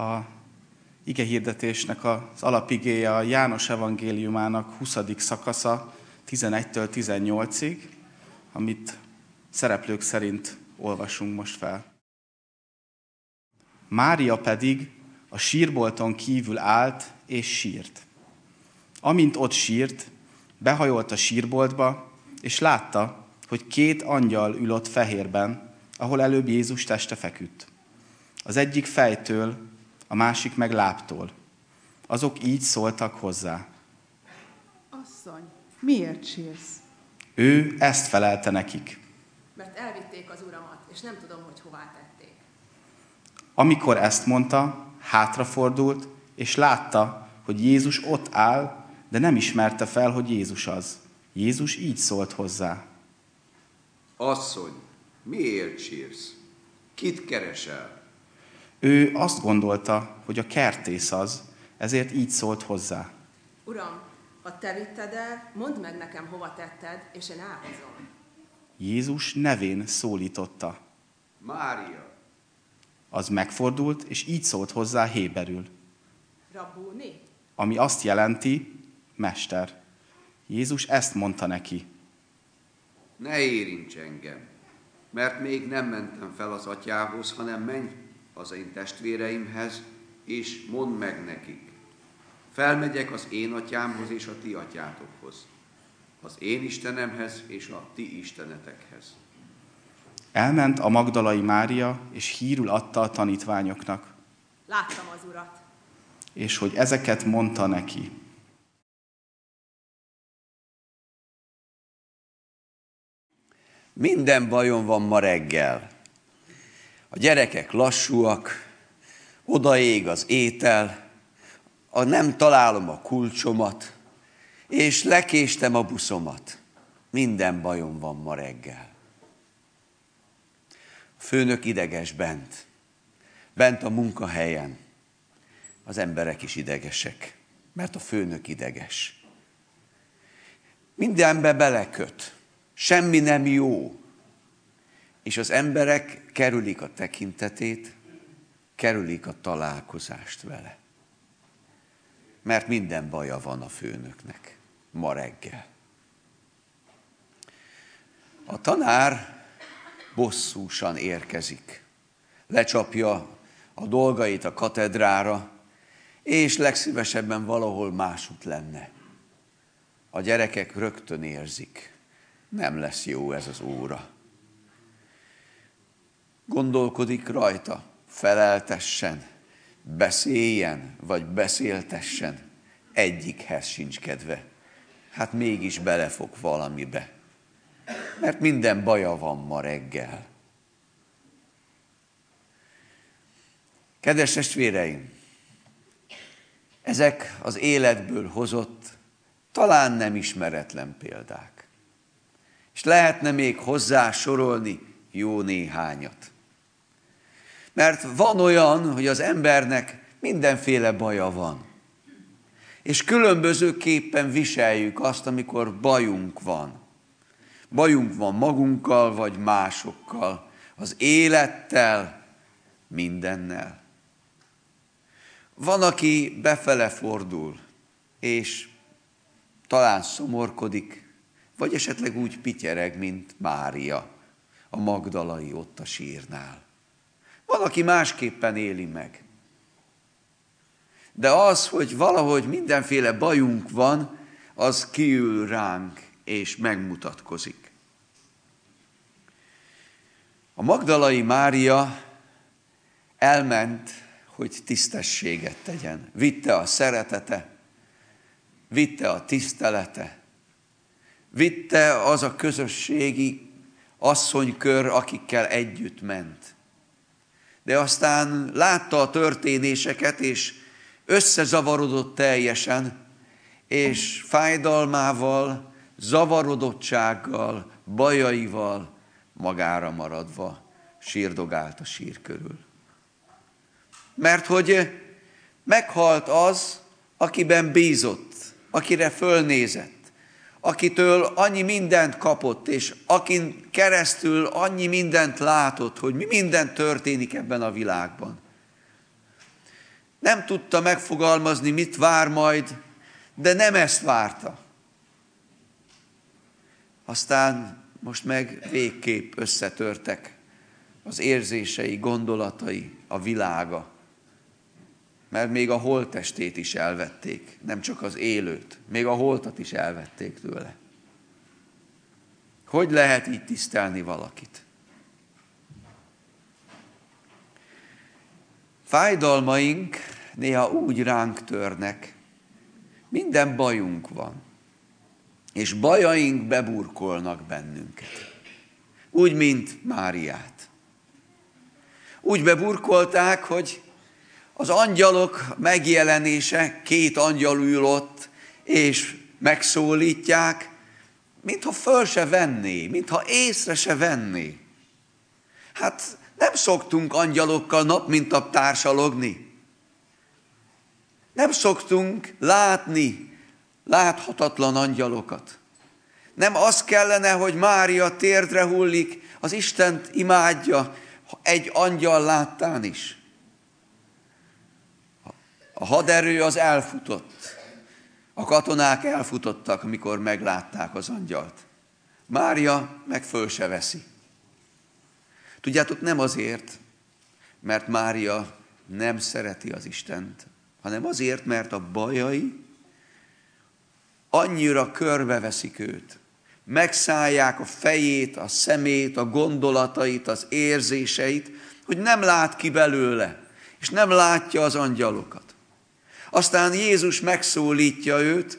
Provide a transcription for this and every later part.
A ige hirdetésnek az alapigéje a János evangéliumának 20. szakasza 11-től 18-ig, amit szereplők szerint olvasunk most fel. Mária pedig a sírbolton kívül állt és sírt. Amint ott sírt, behajolt a sírboltba, és látta, hogy két angyal ül ott fehérben, ahol előbb Jézus teste feküdt. Az egyik fejtől, a másik meg láptól. Azok így szóltak hozzá. Asszony, miért sírsz? Ő ezt felelte nekik. Mert elvitték az uramat, és nem tudom, hogy hová tették. Amikor ezt mondta, hátrafordult, és látta, hogy Jézus ott áll, de nem ismerte fel, hogy Jézus az. Jézus így szólt hozzá. Asszony, miért sírsz? Kit keresel? Ő azt gondolta, hogy a kertész az, ezért így szólt hozzá. Uram, ha te vitted el, mondd meg nekem, hova tetted, és én elhozom. Jézus nevén szólította. Mária. Az megfordult, és így szólt hozzá héberül, Rabúni? ami azt jelenti, mester. Jézus ezt mondta neki. Ne érints engem, mert még nem mentem fel az atyához, hanem menj az én testvéreimhez, és mondd meg nekik. Felmegyek az én atyámhoz és a ti atyátokhoz, az én Istenemhez és a ti istenetekhez. Elment a Magdalai Mária, és hírül adta a tanítványoknak, Láttam az urat. és hogy ezeket mondta neki. Minden bajom van ma reggel. A gyerekek lassúak, odaég az étel, a nem találom a kulcsomat, és lekéstem a buszomat. Minden bajom van ma reggel. A főnök ideges bent, bent a munkahelyen. Az emberek is idegesek, mert a főnök ideges. Mindenbe beleköt, semmi nem jó. És az emberek kerülik a tekintetét, kerülik a találkozást vele. Mert minden baja van a főnöknek ma reggel. A tanár bosszúsan érkezik, lecsapja a dolgait a katedrára, és legszívesebben valahol másút lenne. A gyerekek rögtön érzik, nem lesz jó ez az óra. Gondolkodik rajta, feleltessen, beszéljen, vagy beszéltessen, egyikhez sincs kedve. Hát mégis belefog valamibe. Mert minden baja van ma reggel. Kedves testvéreim, ezek az életből hozott, talán nem ismeretlen példák. És lehetne még hozzá sorolni jó néhányat. Mert van olyan, hogy az embernek mindenféle baja van. És különbözőképpen viseljük azt, amikor bajunk van. Bajunk van magunkkal, vagy másokkal, az élettel, mindennel. Van, aki befele fordul, és talán szomorkodik, vagy esetleg úgy pityereg, mint Mária, a Magdalai ott a sírnál. Van, aki másképpen éli meg. De az, hogy valahogy mindenféle bajunk van, az kiül ránk és megmutatkozik. A Magdalai Mária elment, hogy tisztességet tegyen. Vitte a szeretete, vitte a tisztelete, vitte az a közösségi asszonykör, akikkel együtt ment. De aztán látta a történéseket, és összezavarodott teljesen, és fájdalmával, zavarodottsággal, bajaival magára maradva sírdogált a sír körül. Mert hogy meghalt az, akiben bízott, akire fölnézett, akitől annyi mindent kapott, és akin keresztül annyi mindent látott, hogy mi minden történik ebben a világban. Nem tudta megfogalmazni, mit vár majd, de nem ezt várta. Aztán most meg végképp összetörtek az érzései, gondolatai, a világa. Mert még a holttestét is elvették, nem csak az élőt, még a holtat is elvették tőle. Hogy lehet így tisztelni valakit? Fájdalmaink néha úgy ránk törnek, minden bajunk van, és bajaink beburkolnak bennünket. Úgy, mint Máriát. Úgy beburkolták, hogy az angyalok megjelenése, két angyal ül ott, és megszólítják, mintha föl se venné, mintha észre se venné. Hát nem szoktunk angyalokkal nap mint nap társalogni. Nem szoktunk látni láthatatlan angyalokat. Nem az kellene, hogy Mária térdre hullik, az Istent imádja, egy angyal láttán is. A haderő az elfutott. A katonák elfutottak, amikor meglátták az angyalt. Mária meg föl se veszi. Tudjátok, nem azért, mert Mária nem szereti az Istent, hanem azért, mert a bajai annyira körbeveszik őt, megszállják a fejét, a szemét, a gondolatait, az érzéseit, hogy nem lát ki belőle, és nem látja az angyalokat. Aztán Jézus megszólítja őt,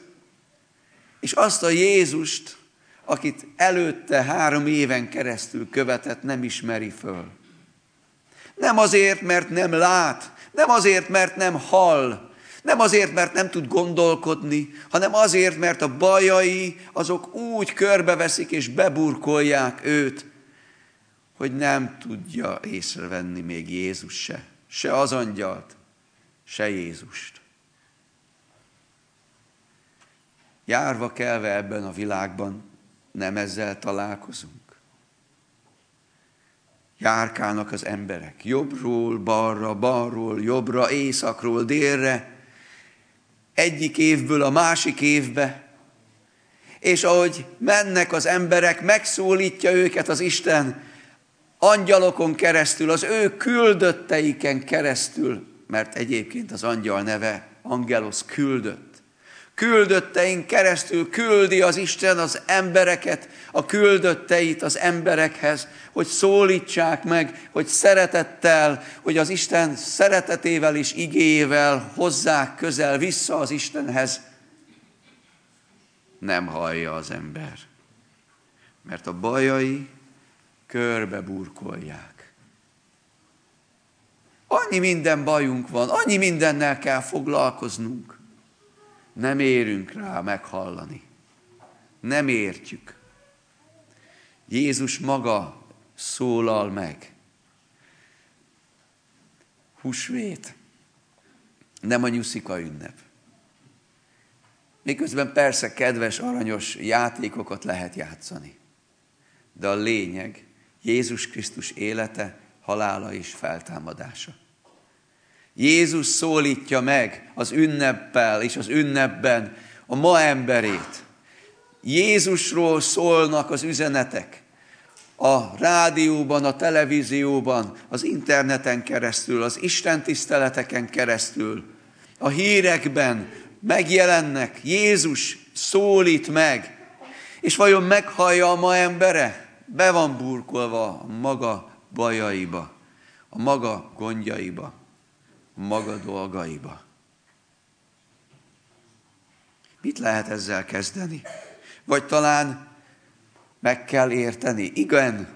és azt a Jézust, akit előtte három éven keresztül követett, nem ismeri föl. Nem azért, mert nem lát, nem azért, mert nem hall, nem azért, mert nem tud gondolkodni, hanem azért, mert a bajai azok úgy körbeveszik és beburkolják őt, hogy nem tudja észrevenni még Jézus se, se az angyalt, se Jézust. Járva kelve ebben a világban, nem ezzel találkozunk. Járkálnak az emberek. Jobbról, balra, balról, jobbra, északról, délre, egyik évből a másik évbe, és ahogy mennek az emberek, megszólítja őket az Isten. Angyalokon keresztül, az ő küldötteiken keresztül, mert egyébként az angyal neve Angelos küldött küldötteink keresztül küldi az Isten az embereket, a küldötteit az emberekhez, hogy szólítsák meg, hogy szeretettel, hogy az Isten szeretetével és igével hozzák közel vissza az Istenhez. Nem hallja az ember, mert a bajai körbe burkolják. Annyi minden bajunk van, annyi mindennel kell foglalkoznunk nem érünk rá meghallani. Nem értjük. Jézus maga szólal meg. Húsvét, nem a nyuszika ünnep. Miközben persze kedves, aranyos játékokat lehet játszani. De a lényeg Jézus Krisztus élete, halála és feltámadása. Jézus szólítja meg az ünneppel és az ünnepben a ma emberét. Jézusról szólnak az üzenetek. A rádióban, a televízióban, az interneten keresztül, az Isten tiszteleteken keresztül, a hírekben megjelennek, Jézus szólít meg, és vajon meghallja a ma embere? Be van burkolva a maga bajaiba, a maga gondjaiba maga dolgaiba. Mit lehet ezzel kezdeni? Vagy talán meg kell érteni. Igen,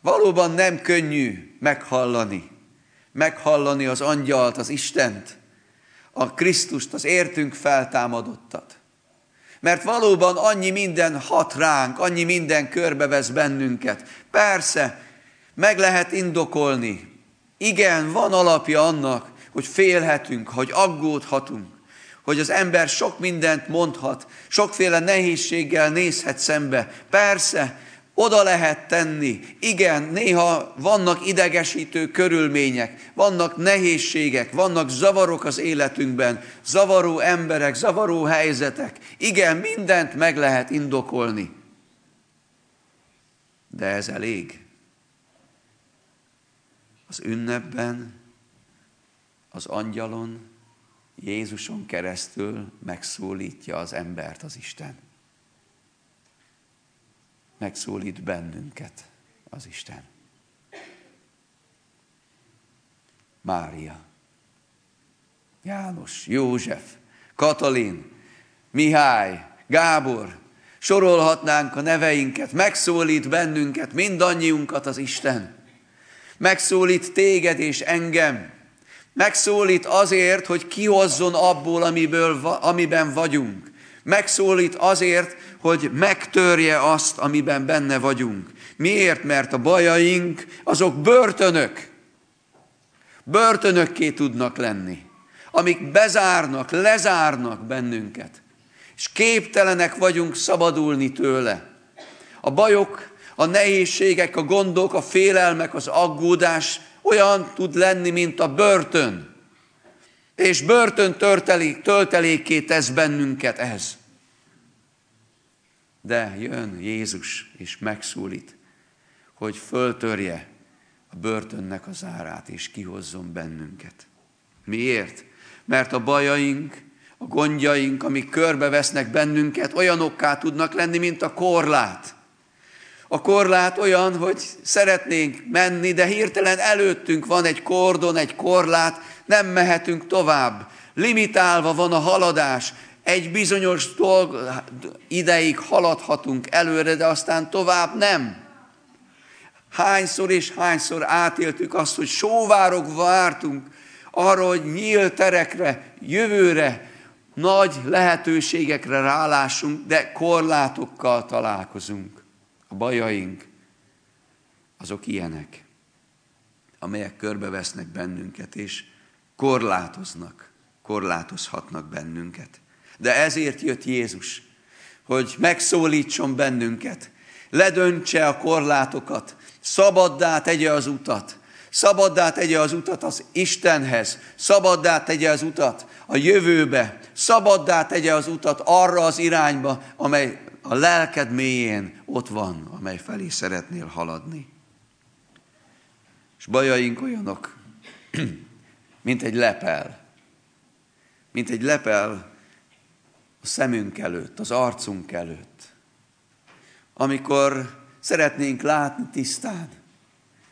valóban nem könnyű meghallani. Meghallani az angyalt, az Istent, a Krisztust, az értünk feltámadottat. Mert valóban annyi minden hat ránk, annyi minden körbevesz bennünket. Persze, meg lehet indokolni, igen, van alapja annak, hogy félhetünk, hogy aggódhatunk, hogy az ember sok mindent mondhat, sokféle nehézséggel nézhet szembe. Persze, oda lehet tenni. Igen, néha vannak idegesítő körülmények, vannak nehézségek, vannak zavarok az életünkben, zavaró emberek, zavaró helyzetek. Igen, mindent meg lehet indokolni. De ez elég. Az ünnepben, az angyalon, Jézuson keresztül megszólítja az embert az Isten megszólít bennünket az Isten. Mária, János, József, Katalin, Mihály, Gábor, sorolhatnánk a neveinket, megszólít bennünket, mindannyiunkat az Isten. Megszólít téged és engem. Megszólít azért, hogy kihozzon abból, amiből, amiben vagyunk. Megszólít azért, hogy megtörje azt, amiben benne vagyunk. Miért? Mert a bajaink azok börtönök. Börtönökké tudnak lenni, amik bezárnak, lezárnak bennünket. És képtelenek vagyunk szabadulni tőle. A bajok, a nehézségek, a gondok, a félelmek, az aggódás olyan tud lenni, mint a börtön. És börtön töltelék, töltelékké tesz bennünket ez. De jön Jézus és megszólít, hogy föltörje a börtönnek az árát, és kihozzon bennünket. Miért? Mert a bajaink, a gondjaink, amik körbevesznek bennünket, olyanokká tudnak lenni, mint a korlát. A korlát olyan, hogy szeretnénk menni, de hirtelen előttünk van egy kordon, egy korlát, nem mehetünk tovább. Limitálva van a haladás, egy bizonyos dolg, ideig haladhatunk előre, de aztán tovább nem. Hányszor és hányszor átéltük azt, hogy sóvárok vártunk arra, hogy nyílt terekre, jövőre, nagy lehetőségekre rálásunk, de korlátokkal találkozunk. A bajaink, azok ilyenek, amelyek körbevesznek bennünket, és korlátoznak, korlátozhatnak bennünket. De ezért jött Jézus, hogy megszólítson bennünket, ledöntse a korlátokat, szabaddá tegye az utat, szabaddá tegye az utat az Istenhez, szabaddá tegye az utat a jövőbe, szabaddá tegye az utat arra az irányba, amely a lelked mélyén ott van, amely felé szeretnél haladni. És bajaink olyanok, mint egy lepel. Mint egy lepel, a szemünk előtt, az arcunk előtt. Amikor szeretnénk látni tisztán,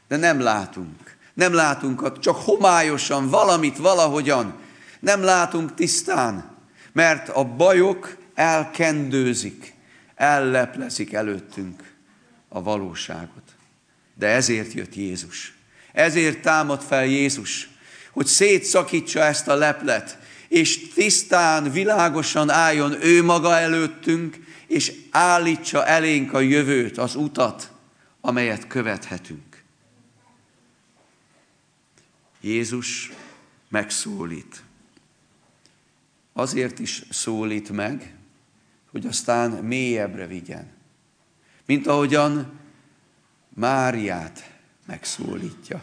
de nem látunk. Nem látunk, csak homályosan, valamit, valahogyan. Nem látunk tisztán, mert a bajok elkendőzik, elleplezik előttünk a valóságot. De ezért jött Jézus. Ezért támad fel Jézus, hogy szétszakítsa ezt a leplet, és tisztán, világosan álljon ő maga előttünk, és állítsa elénk a jövőt, az utat, amelyet követhetünk. Jézus megszólít. Azért is szólít meg, hogy aztán mélyebbre vigyen. Mint ahogyan Máriát megszólítja.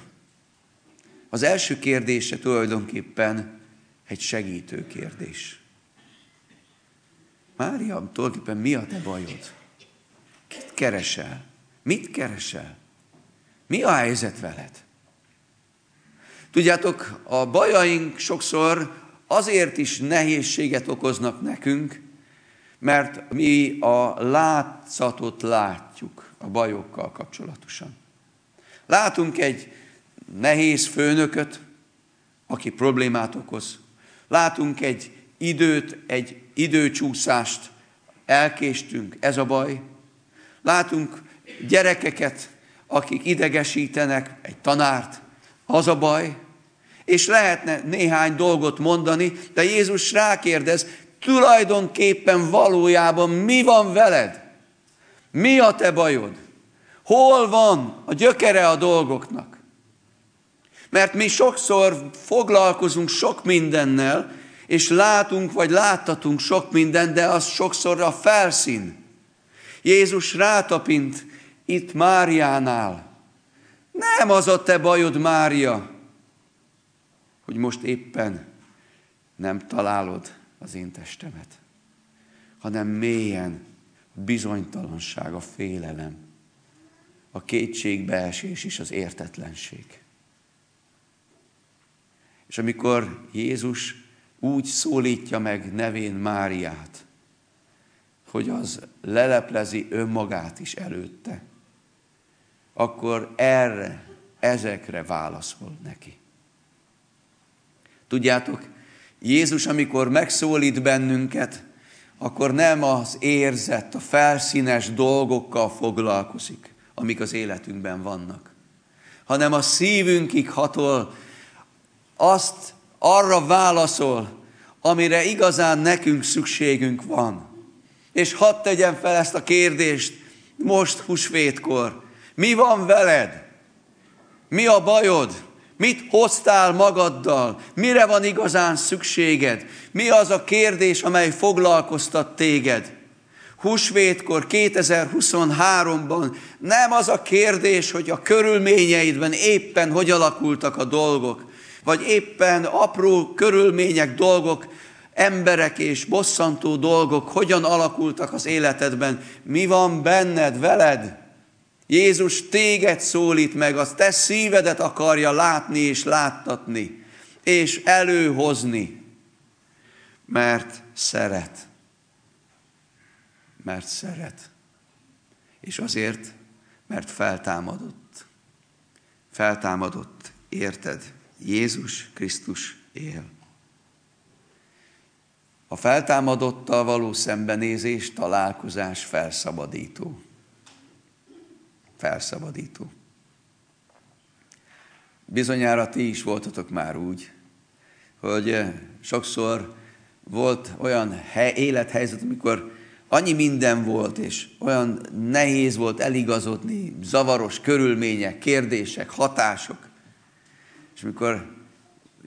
Az első kérdése tulajdonképpen egy segítő kérdés. Mária, tulajdonképpen mi a te bajod? Kit keresel? Mit keresel? Mi a helyzet veled? Tudjátok, a bajaink sokszor azért is nehézséget okoznak nekünk, mert mi a látszatot látjuk a bajokkal kapcsolatosan. Látunk egy nehéz főnököt, aki problémát okoz. Látunk egy időt, egy időcsúszást, elkéstünk, ez a baj. Látunk gyerekeket, akik idegesítenek, egy tanárt, az a baj. És lehetne néhány dolgot mondani, de Jézus rákérdez, tulajdonképpen valójában mi van veled? Mi a te bajod? Hol van a gyökere a dolgoknak? Mert mi sokszor foglalkozunk sok mindennel, és látunk vagy láttatunk sok mindent, de az sokszor a felszín. Jézus rátapint itt Máriánál. Nem az a te bajod, Mária, hogy most éppen nem találod az én testemet, hanem mélyen bizonytalanság, a félelem, a kétségbeesés és az értetlenség. És amikor Jézus úgy szólítja meg nevén Máriát, hogy az leleplezi önmagát is előtte, akkor erre, ezekre válaszol neki. Tudjátok, Jézus, amikor megszólít bennünket, akkor nem az érzett, a felszínes dolgokkal foglalkozik, amik az életünkben vannak, hanem a szívünkig hatol, azt arra válaszol, amire igazán nekünk szükségünk van. És hadd tegyem fel ezt a kérdést most husvétkor. Mi van veled? Mi a bajod? Mit hoztál magaddal? Mire van igazán szükséged? Mi az a kérdés, amely foglalkoztat téged? Húsvétkor 2023-ban nem az a kérdés, hogy a körülményeidben éppen hogy alakultak a dolgok, vagy éppen apró körülmények, dolgok, emberek és bosszantó dolgok hogyan alakultak az életedben, mi van benned, veled, Jézus téged szólít meg, az te szívedet akarja látni és láttatni, és előhozni, mert szeret. Mert szeret. És azért, mert feltámadott. Feltámadott, érted? Jézus Krisztus él. A feltámadottal való szembenézés, találkozás felszabadító felszabadító. Bizonyára ti is voltatok már úgy, hogy eh, sokszor volt olyan hely, élethelyzet, amikor annyi minden volt, és olyan nehéz volt eligazodni, zavaros körülmények, kérdések, hatások. És amikor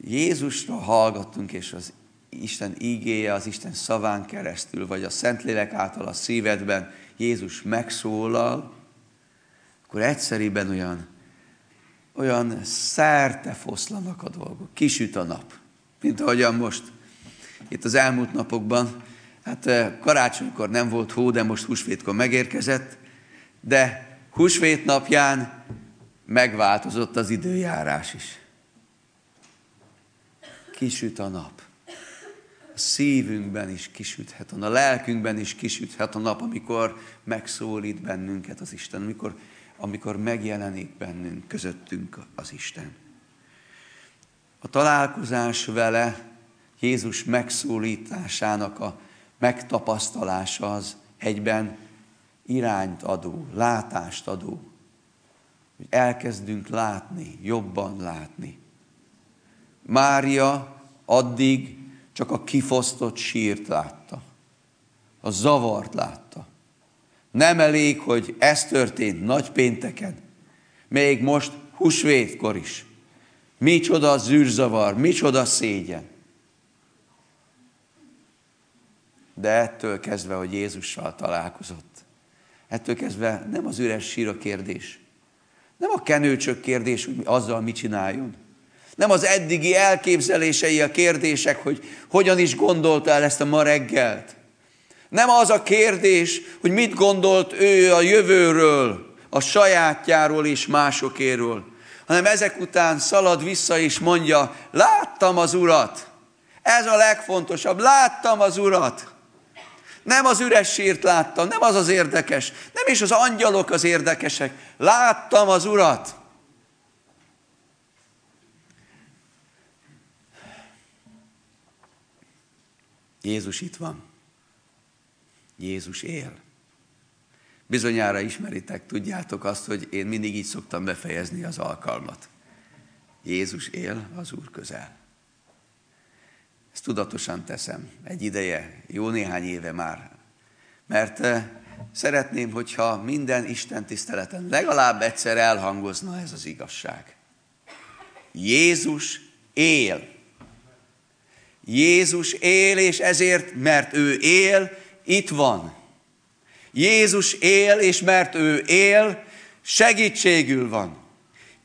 Jézusra hallgattunk, és az Isten ígéje, az Isten szaván keresztül, vagy a Szentlélek által a szívedben Jézus megszólal, akkor egyszerűen olyan, olyan szerte foszlanak a dolgok. Kisüt a nap. Mint ahogyan most itt az elmúlt napokban, hát eh, karácsonykor nem volt hó, de most húsvétkor megérkezett, de húsvét napján megváltozott az időjárás is. Kisüt a nap. A szívünkben is kisüthet, a lelkünkben is kisüthet a nap, amikor megszólít bennünket az Isten, amikor amikor megjelenik bennünk, közöttünk az Isten. A találkozás vele Jézus megszólításának a megtapasztalása az egyben irányt adó, látást adó, hogy elkezdünk látni, jobban látni. Mária addig csak a kifosztott sírt látta, a zavart látta. Nem elég, hogy ez történt nagy pénteken, még most húsvétkor is. Micsoda zűrzavar, micsoda szégyen. De ettől kezdve, hogy Jézussal találkozott, ettől kezdve nem az üres sír a kérdés, nem a kenőcsök kérdés, hogy azzal mit csináljon. Nem az eddigi elképzelései a kérdések, hogy hogyan is gondolta el ezt a ma reggelt. Nem az a kérdés, hogy mit gondolt ő a jövőről, a sajátjáról és másokéről, hanem ezek után szalad vissza és mondja, láttam az Urat. Ez a legfontosabb, láttam az Urat. Nem az üres sírt láttam, nem az az érdekes, nem is az angyalok az érdekesek. Láttam az Urat. Jézus itt van. Jézus él. Bizonyára ismeritek, tudjátok azt, hogy én mindig így szoktam befejezni az alkalmat. Jézus él, az Úr közel. Ezt tudatosan teszem, egy ideje, jó néhány éve már. Mert eh, szeretném, hogyha minden Isten tiszteleten legalább egyszer elhangozna ez az igazság. Jézus él. Jézus él, és ezért, mert ő él, itt van. Jézus él, és mert ő él, segítségül van.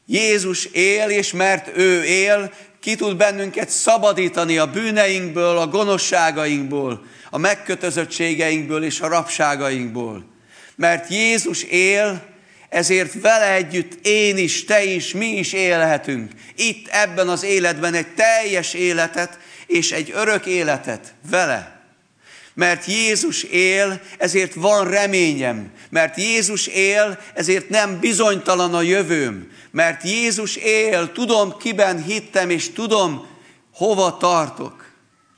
Jézus él, és mert ő él, ki tud bennünket szabadítani a bűneinkből, a gonoszságainkból, a megkötözöttségeinkből és a rabságainkból. Mert Jézus él, ezért vele együtt én is, te is, mi is élhetünk. Itt ebben az életben egy teljes életet és egy örök életet vele. Mert Jézus él, ezért van reményem. Mert Jézus él, ezért nem bizonytalan a jövőm. Mert Jézus él, tudom, kiben hittem, és tudom, hova tartok,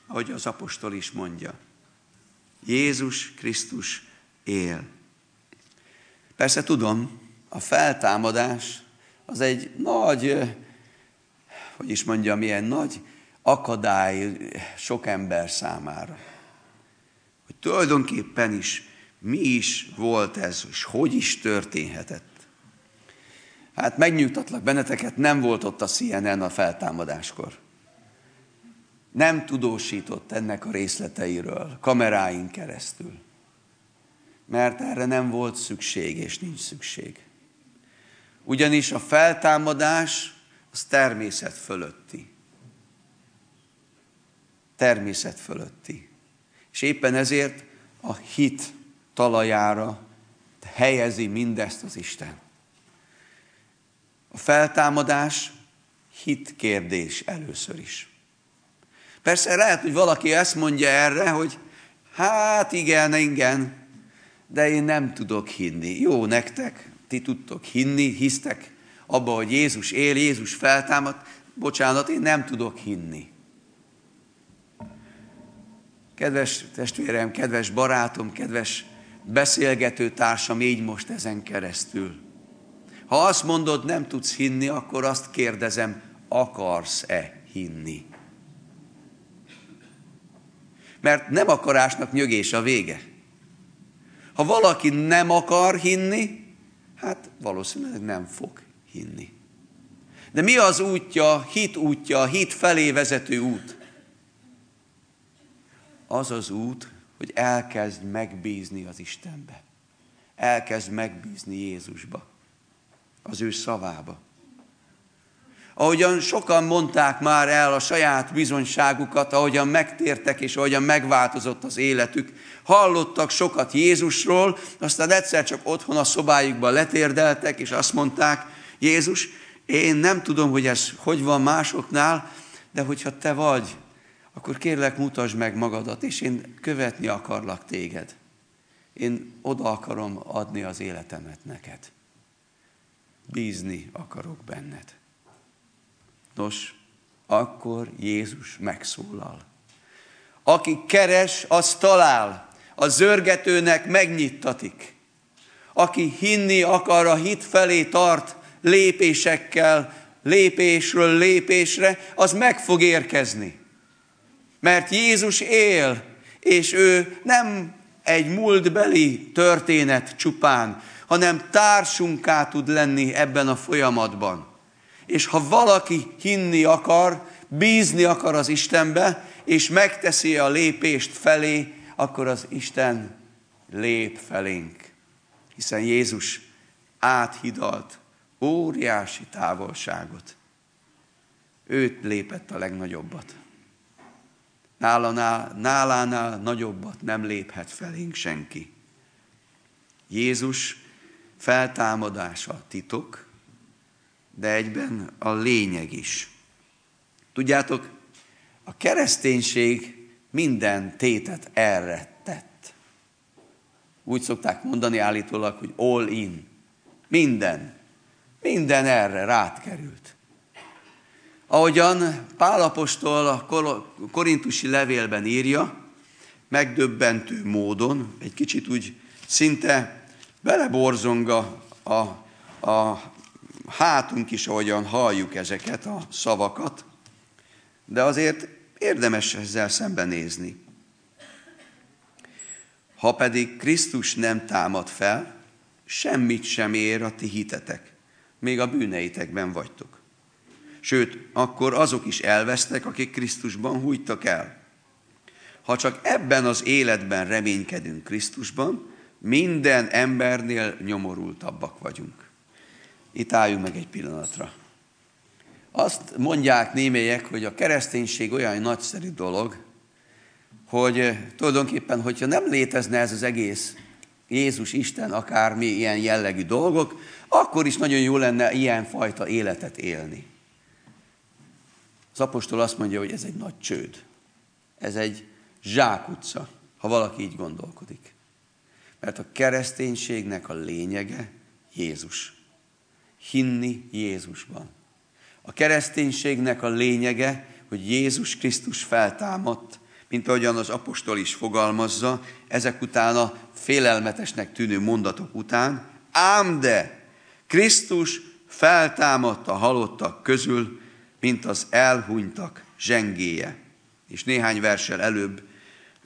ahogy az apostol is mondja. Jézus Krisztus él. Persze tudom, a feltámadás az egy nagy, hogy is mondjam, milyen nagy akadály sok ember számára. Hogy tulajdonképpen is mi is volt ez, és hogy is történhetett. Hát megnyugtatlak benneteket, nem volt ott a CNN a feltámadáskor. Nem tudósított ennek a részleteiről, kameráink keresztül. Mert erre nem volt szükség, és nincs szükség. Ugyanis a feltámadás az természet fölötti. Természet fölötti. És éppen ezért a hit talajára helyezi mindezt az Isten. A feltámadás hit kérdés először is. Persze lehet, hogy valaki ezt mondja erre, hogy hát igen, igen, de én nem tudok hinni. Jó nektek, ti tudtok hinni, hisztek abba, hogy Jézus él, Jézus feltámad. Bocsánat, én nem tudok hinni. Kedves testvérem, kedves barátom, kedves beszélgető társam, így most ezen keresztül. Ha azt mondod, nem tudsz hinni, akkor azt kérdezem, akarsz-e hinni? Mert nem akarásnak nyögés a vége. Ha valaki nem akar hinni, hát valószínűleg nem fog hinni. De mi az útja, hit útja, hit felé vezető út? Az az út, hogy elkezd megbízni az Istenbe. Elkezd megbízni Jézusba, az ő szavába. Ahogyan sokan mondták már el a saját bizonyságukat, ahogyan megtértek és ahogyan megváltozott az életük, hallottak sokat Jézusról, aztán egyszer csak otthon a szobájukban letérdeltek, és azt mondták, Jézus, én nem tudom, hogy ez hogy van másoknál, de hogyha te vagy, akkor kérlek mutasd meg magadat, és én követni akarlak téged. Én oda akarom adni az életemet neked. Bízni akarok benned. Nos, akkor Jézus megszólal. Aki keres, az talál. A zörgetőnek megnyittatik. Aki hinni akar, a hit felé tart lépésekkel, lépésről lépésre, az meg fog érkezni. Mert Jézus él, és ő nem egy múltbeli történet csupán, hanem társunká tud lenni ebben a folyamatban és ha valaki hinni akar, bízni akar az Istenbe, és megteszi a lépést felé, akkor az Isten lép felénk. Hiszen Jézus áthidalt óriási távolságot. Őt lépett a legnagyobbat. Nálánál, nálánál nagyobbat nem léphet felénk senki. Jézus feltámadása titok, de egyben a lényeg is. Tudjátok, a kereszténység minden tétet erre tett. Úgy szokták mondani állítólag, hogy all in. Minden. Minden erre rád került. Ahogyan Pálapostól a korintusi levélben írja, megdöbbentő módon, egy kicsit úgy szinte beleborzonga a, a hátunk is, ahogyan halljuk ezeket a szavakat, de azért érdemes ezzel szembenézni. Ha pedig Krisztus nem támad fel, semmit sem ér a ti hitetek, még a bűneitekben vagytok. Sőt, akkor azok is elvesztek, akik Krisztusban hújtak el. Ha csak ebben az életben reménykedünk Krisztusban, minden embernél nyomorultabbak vagyunk. itt álljunk meg egy pillanatra. Azt mondják némelyek, hogy a kereszténység olyan nagyszerű dolog, hogy eh, tulajdonképpen, hogyha nem létezne ez az egész Jézus, Isten, akármi ilyen jellegű dolgok, akkor is nagyon jó lenne ilyenfajta életet élni. Az apostol azt mondja, hogy ez egy nagy csőd. Ez egy zsákutca, ha valaki így gondolkodik. Mert a kereszténységnek a lényege Jézus. Hinni Jézusban. A kereszténységnek a lényege, hogy Jézus Krisztus feltámadt, mint ahogyan az apostol is fogalmazza, ezek után a félelmetesnek tűnő mondatok után, ám de Krisztus feltámadt a halottak közül, mint az elhunytak zsengéje. És néhány versel előbb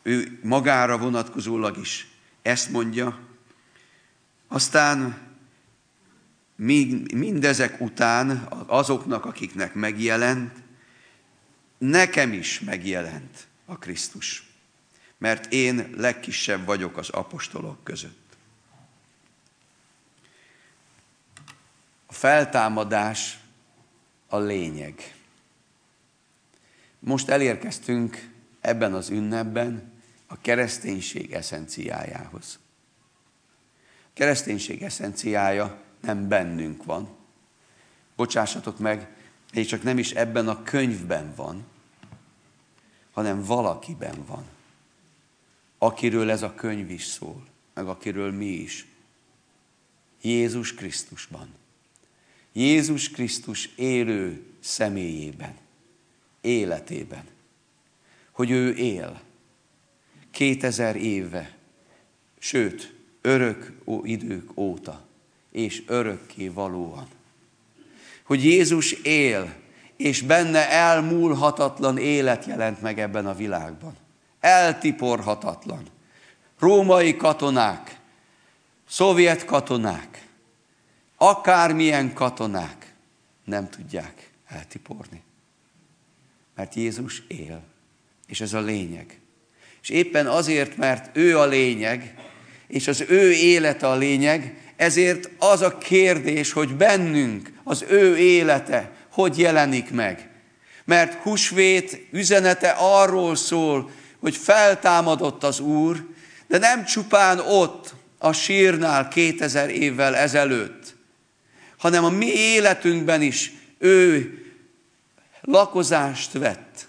ő magára vonatkozólag is ezt mondja. Aztán mindezek után azoknak, akiknek megjelent, nekem is megjelent a Krisztus, mert én legkisebb vagyok az apostolok között. A feltámadás a lényeg. Most elérkeztünk ebben az ünnepben a kereszténység eszenciájához. A kereszténység eszenciája nem bennünk van. Bocsássatok meg, és csak nem is ebben a könyvben van, hanem valakiben van, akiről ez a könyv is szól, meg akiről mi is. Jézus Krisztusban. Jézus Krisztus élő személyében, életében. Hogy ő él. Kétezer éve, sőt, örök idők óta, és örökké valóan. Hogy Jézus él, és benne elmúlhatatlan élet jelent meg ebben a világban. Eltiporhatatlan. Római katonák, szovjet katonák, akármilyen katonák nem tudják eltiporni. Mert Jézus él, és ez a lényeg. És éppen azért, mert ő a lényeg, és az ő élete a lényeg, ezért az a kérdés, hogy bennünk az ő élete hogy jelenik meg. Mert husvét üzenete arról szól, hogy feltámadott az Úr, de nem csupán ott, a sírnál 2000 évvel ezelőtt, hanem a mi életünkben is ő lakozást vett,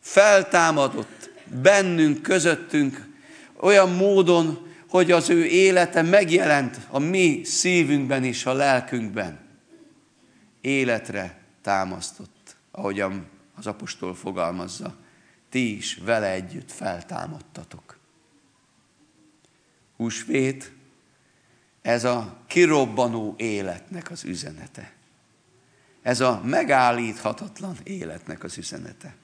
feltámadott bennünk, közöttünk, olyan módon, hogy az ő élete megjelent a mi szívünkben is, a lelkünkben. Életre támasztott, ahogyan az apostol fogalmazza, ti is vele együtt feltámadtatok. Húsvét, ez a kirobbanó életnek az üzenete. Ez a megállíthatatlan életnek az üzenete.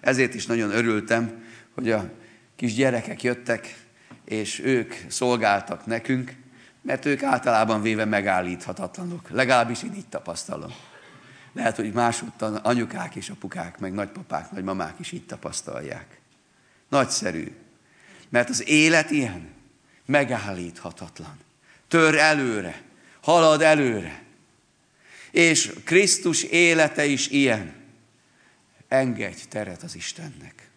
Ezért is nagyon örültem, hogy a kis gyerekek jöttek, és ők szolgáltak nekünk, mert ők általában véve megállíthatatlanok. Legalábbis én így tapasztalom. Lehet, hogy másúttan anyukák és apukák, meg nagypapák, nagymamák is így tapasztalják. Nagyszerű. Mert az élet ilyen, megállíthatatlan. Tör előre, halad előre. És Krisztus élete is ilyen. Engedj teret az Istennek.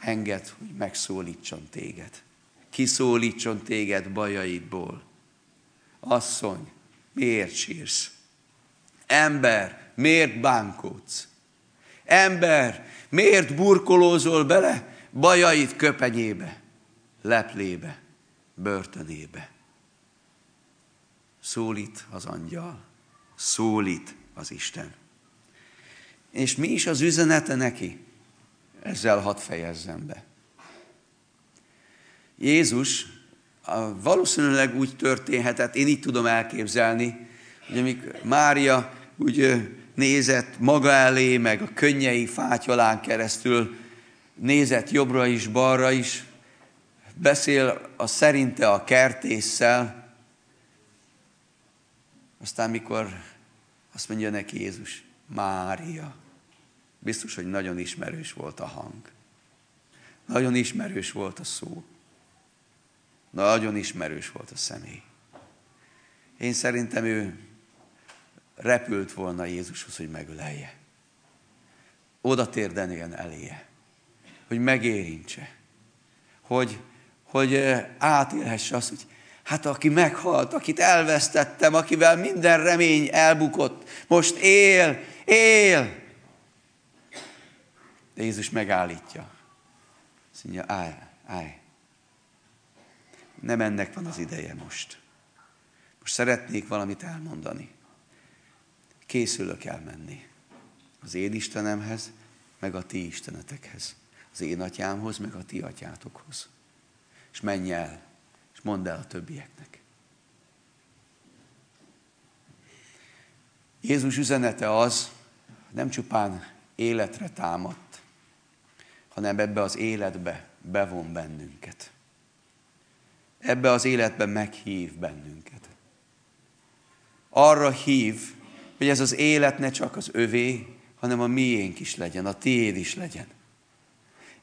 Engedd, hogy megszólítson téged. Kiszólítson téged bajaidból. Asszony, miért sírsz? Ember, miért bánkódsz? Ember, miért burkolózol bele bajait köpenyébe, leplébe, börtönébe? Szólít az angyal, szólít az Isten. És mi is az üzenete neki? Ezzel hadd fejezzem be. Jézus valószínűleg úgy történhetett, én így tudom elképzelni, hogy amíg Mária úgy nézett maga elé, meg a könnyei fátyolán keresztül, nézett jobbra is, balra is, beszél a szerinte a kertésszel, aztán mikor azt mondja neki Jézus, Mária, biztos, hogy nagyon ismerős volt a hang. Nagyon ismerős volt a szó. Nagyon ismerős volt a személy. Én szerintem ő repült volna Jézushoz, hogy megölelje. Oda térdenjen eléje, hogy megérintse, hogy, hogy átélhesse azt, hogy hát aki meghalt, akit elvesztettem, akivel minden remény elbukott, most él, él. De Jézus megállítja. Azt mondja, állj, állj. Nem ennek van az ideje most. Most szeretnék valamit elmondani. Készülök elmenni az én Istenemhez, meg a ti Istenetekhez. Az én atyámhoz, meg a ti atyátokhoz. És menj el, mondd el a többieknek. Jézus üzenete az, nem csupán életre támadt, hanem ebbe az életbe bevon bennünket. Ebbe az életbe meghív bennünket. Arra hív, hogy ez az élet ne csak az övé, hanem a miénk is legyen, a tiéd is legyen.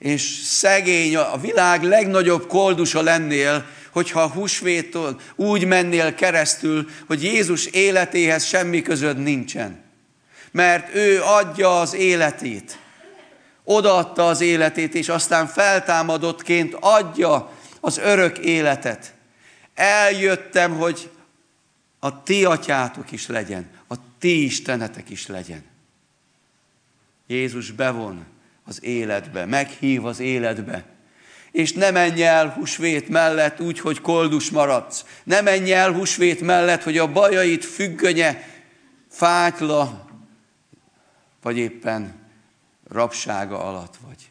És szegény, a világ legnagyobb koldusa lennél, hogyha a húsvéton úgy mennél keresztül, hogy Jézus életéhez semmi közöd nincsen. Mert ő adja az életét. Odaadta az életét, és aztán feltámadottként adja az örök életet. Eljöttem, hogy a ti atyátok is legyen, a ti istenetek is legyen. Jézus bevon az életbe, meghív az életbe. És ne menj el húsvét mellett úgy, hogy koldus maradsz. Ne menj el húsvét mellett, hogy a bajait függönye, fátyla, vagy éppen rabsága alatt vagy.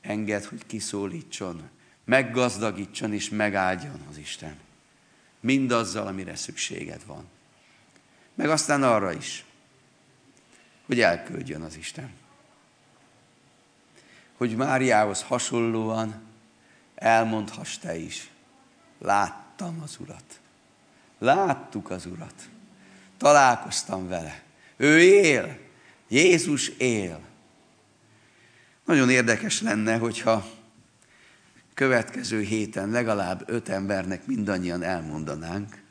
Engedd, hogy kiszólítson, meggazdagítson és megáldjon az Isten. Mindazzal, amire szükséged van. Meg aztán arra is, hogy elküldjön az Isten. Hogy Máriához hasonlóan elmondhass te is, láttam az Urat. Láttuk az Urat. Találkoztam vele. Ő él. Jézus él. Nagyon érdekes lenne, hogyha következő héten legalább öt embernek mindannyian elmondanánk,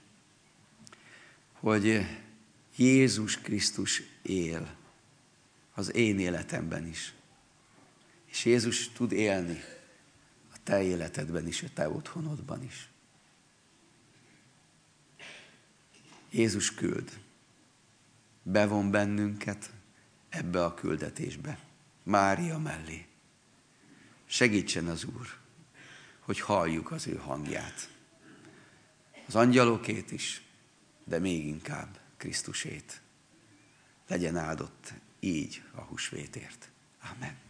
hogy Jézus Krisztus él az én életemben is. És Jézus tud élni a te életedben is, a te otthonodban is. Jézus küld. Bevon bennünket ebbe a küldetésbe. Mária mellé. Segítsen az Úr, hogy halljuk az ő hangját. Az angyalokét is, de még inkább Krisztusét. Legyen áldott így a húsvétért. Amen.